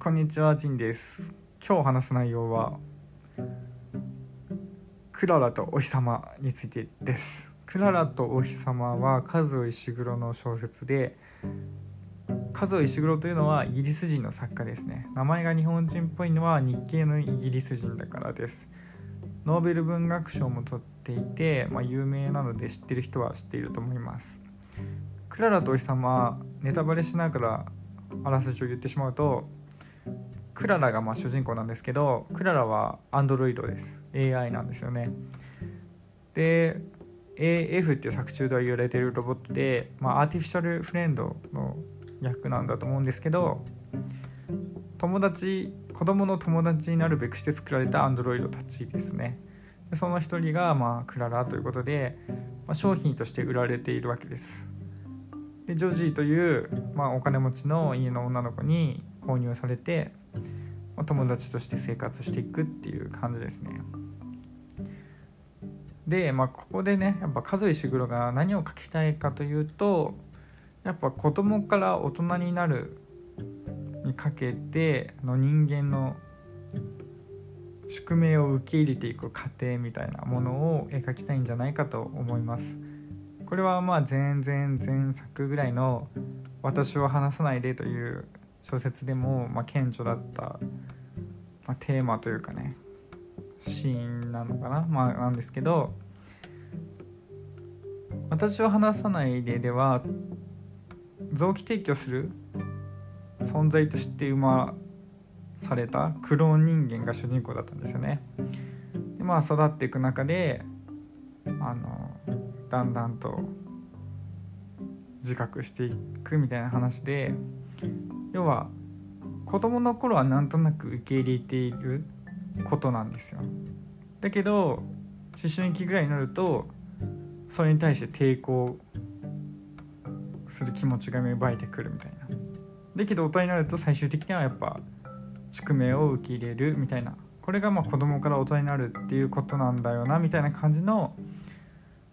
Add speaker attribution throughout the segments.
Speaker 1: こんにちは、ジンです。今日話す内容は、クララとお日様についてです。クララとお日様は和尾石黒の小説で、和尾石黒というのはイギリス人の作家ですね。名前が日本人っぽいのは日系のイギリス人だからです。ノーベル文学賞も取っていて、まあ、有名なので知ってる人は知っていると思います。クララとお日様ネタバレしながらあらすじを言ってしまうとクララがま主人公なんですけどクララはアンドロイドです。AI なんですよね。で AF って作中では言われてるロボットで、まあ、アーティフィシャルフレンドの役なんだと思うんですけど友達子供の友達になるべくして作られたアンドロイドたちですね。でその一人がまあクララということで、まあ、商品として売られているわけです。でジョジーという、まあ、お金持ちの家の女の子に購入されて、友達として生活していくっていう感じですねで、まあ、ここでねやっぱ和石黒が何を書きたいかというとやっぱ子供から大人になるにかけての人間の宿命を受け入れていく過程みたいなものを描きたいんじゃないかと思います。これはまあ前々前作ぐらいの「私を話さないで」という小説でもまあ顕著だった、まあ、テーマというかねシーンなのかな、まあ、なんですけど「私を話さないで」では臓器提供する存在として生まされたクローン人間が主人公だったんですよね。でまあ育っていく中であのだんだんと自覚していくみたいな話で要は子供の頃はなんとなく受け入れていることなんですよ。だけど思春期ぐらいになるとそれに対して抵抗する気持ちが芽生えてくるみたいな。だけど大人になると最終的にはやっぱ宿命を受け入れるみたいな。これがまあ子供から大人になるっていうことなんだよなみたいな感じの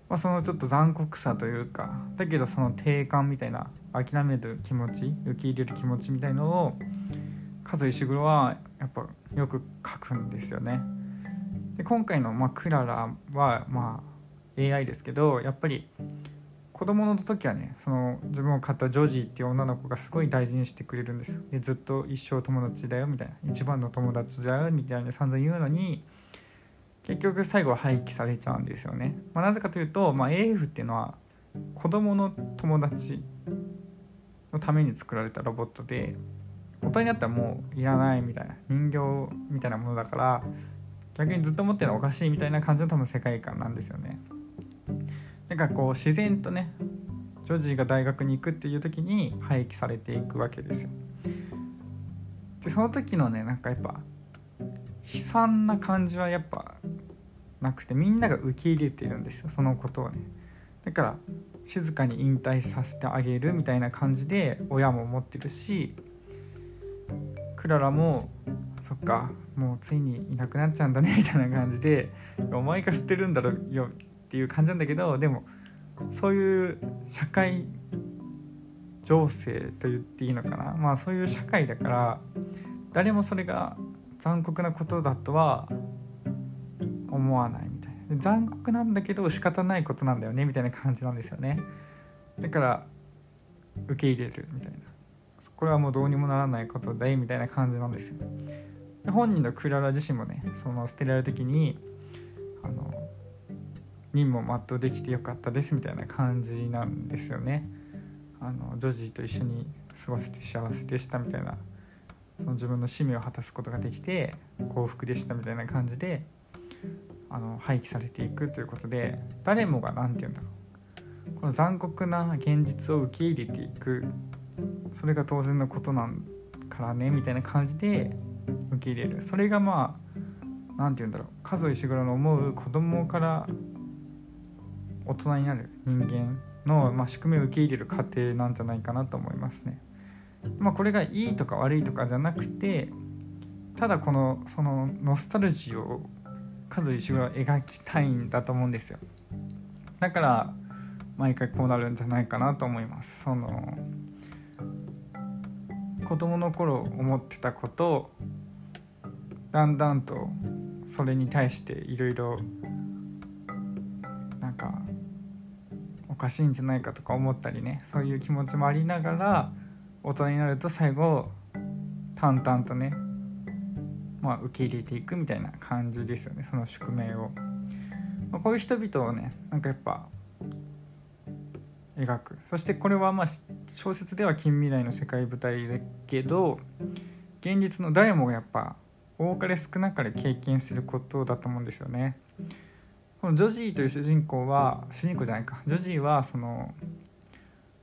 Speaker 1: まあ、そのちょっと残酷さというかだけどその定感みたいな諦める気持ち受け入れる気持ちみたいのを和石黒はやっぱよく書くんですよね。で今回の、まあ、クララは、まあ、AI ですけどやっぱり子供の時はねその自分を飼ったジョージーっていう女の子がすごい大事にしてくれるんですよ。でずっと一生友達だよみたいな一番の友達だよみたいな散々言うのに結局最後は廃棄されちゃうんですよね。まあ、なぜかというと、まあ、AF っていうのは子供の友達のために作られたロボットで大人になったらもういらないみたいな人形みたいなものだから逆にずっと思ってるのはおかしいみたいな感じの多分世界観なんですよね。だかこう自然とねジョージーが大学に行くっていう時に廃棄されていくわけですよ。でその時のねなんかやっぱ悲惨な感じはやっぱなくてみんなが受け入れてるんですよそのことをね。だから静かに引退させてあげるみたいな感じで親も思ってるしクララもそっかもうついにいなくなっちゃうんだね みたいな感じでお前が捨てるんだろよっていう感じなんだけどでもそういう社会情勢と言っていいのかな。まあそういう社会だから誰もそれが残酷なことだとは思わないみたいな。残酷なんだけど仕方ないことなんだよねみたいな感じなんですよね。だから受け入れるみたいな。これはもうどうにもならないことだみたいな感じなんですよ。で本人のクララ自身もねその捨てられる時にあの任務を全うできてよかったですみたいな感じなんですよね。あのジョージーと一緒に過ごせて幸せでしたみたいな。その自分の使命を果たすことができて幸福でしたみたいな感じであの廃棄されていくということで誰もが何て言うんだろう。この残酷な現実を受け入れていく。それが当然のことなんからねみたいな感じで受け入れる。それがまあ何て言うんだろう。和石黒の思う子供から大人になる人間の、まあ、宿命を受け入れる過程なんじゃないかなと思いますね。まあ、これがいいとか悪いとかじゃなくてただこのそのノスタルジーを和石は描きたいんだと思うんですよ。だから毎回こうなるんじゃないかなと思います。その子供の頃思ってたことだんだんとそれに対していろいろなんかおかしいんじゃないかとか思ったりねそういう気持ちもありながら大人になると最後淡々とねまあ、受け入れていくみたいな感じですよねその宿命を、まあ、こういう人々をねなんかやっぱ描く。そしてこれはまあ小説では近未来の世界舞台だけど現実の誰もがやっぱ多かれ少なかれ経験することだと思うんですよね。このジョジーという主人公は主人公じゃないか。ジョジーはその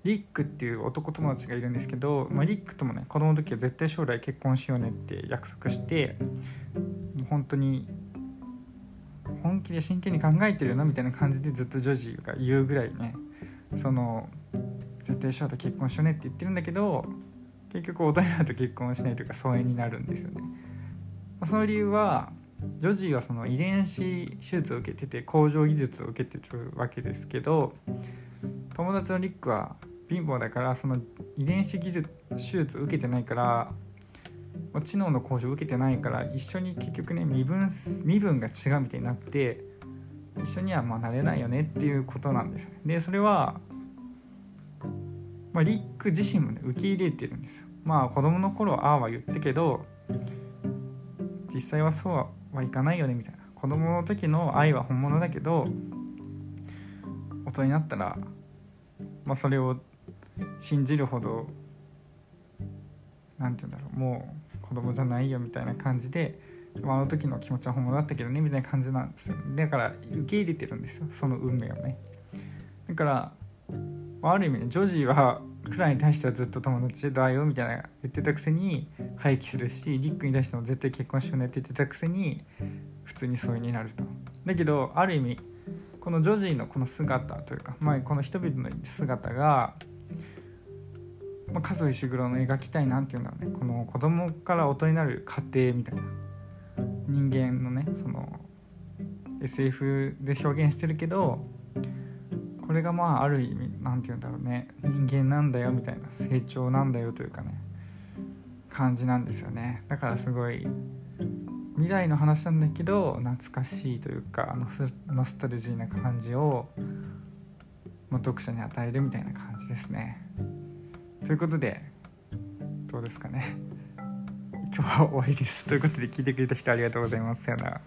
Speaker 1: リックっていう男友達がいるんですけど、まあ、リックともね子供の時は絶対将来結婚しようねって約束してもう本当に本気で真剣に考えてるのみたいな感じでずっとジョジーが言うぐらいねその絶対将来結婚しようねって言ってるんだけど結局大人になると結婚しないというか疎遠になるんですよね。その理由はジョジーはその遺伝子手術を受けてて工場技術を受けてるわけですけど友達のリックは貧乏だからその遺伝子技術手術受けてないから知能の向上受けてないから一緒に結局ね身分身分が違うみたいになって一緒にはまあなれないよねっていうことなんですでそれは、まあ、リック自身もね受け入れてるんですよ。まあ子供の頃ああは言ったけど実際はそうはいかないよねみたいな。子供の時の愛は本物だけど大人になったら、まあ、それを信じるほど何て言うんだろうもう子供じゃないよみたいな感じであの時の気持ちは本物だったけどねみたいな感じなんですよ。だから受け入れてるんですよ。その運命をね。だからある意味ねジョージーはクラに対してはずっと友達だよみたいな言ってたくせに廃棄するしリックに対しても絶対結婚しようねって言ってたくせに普通に疎遠になると。だけどある意味このジョージのこの姿というか、まあ、この人々の姿がまあ、加藤石黒の描きたいなんていうんだね。この子供から大人になる過程みたいな。人間のねその SF で表現してるけどこれがまあある意味何て言うんだろうね。人間なんだよみたいな成長なんだよというかね。感じなんですよね。だからすごい未来の話なんだけど懐かしいというかノスタルジーな感じを読者に与えるみたいな感じですね。ということでどうですかね。今日は終わりです。ということで聞いてくれた人ありがとうございます。さよなら。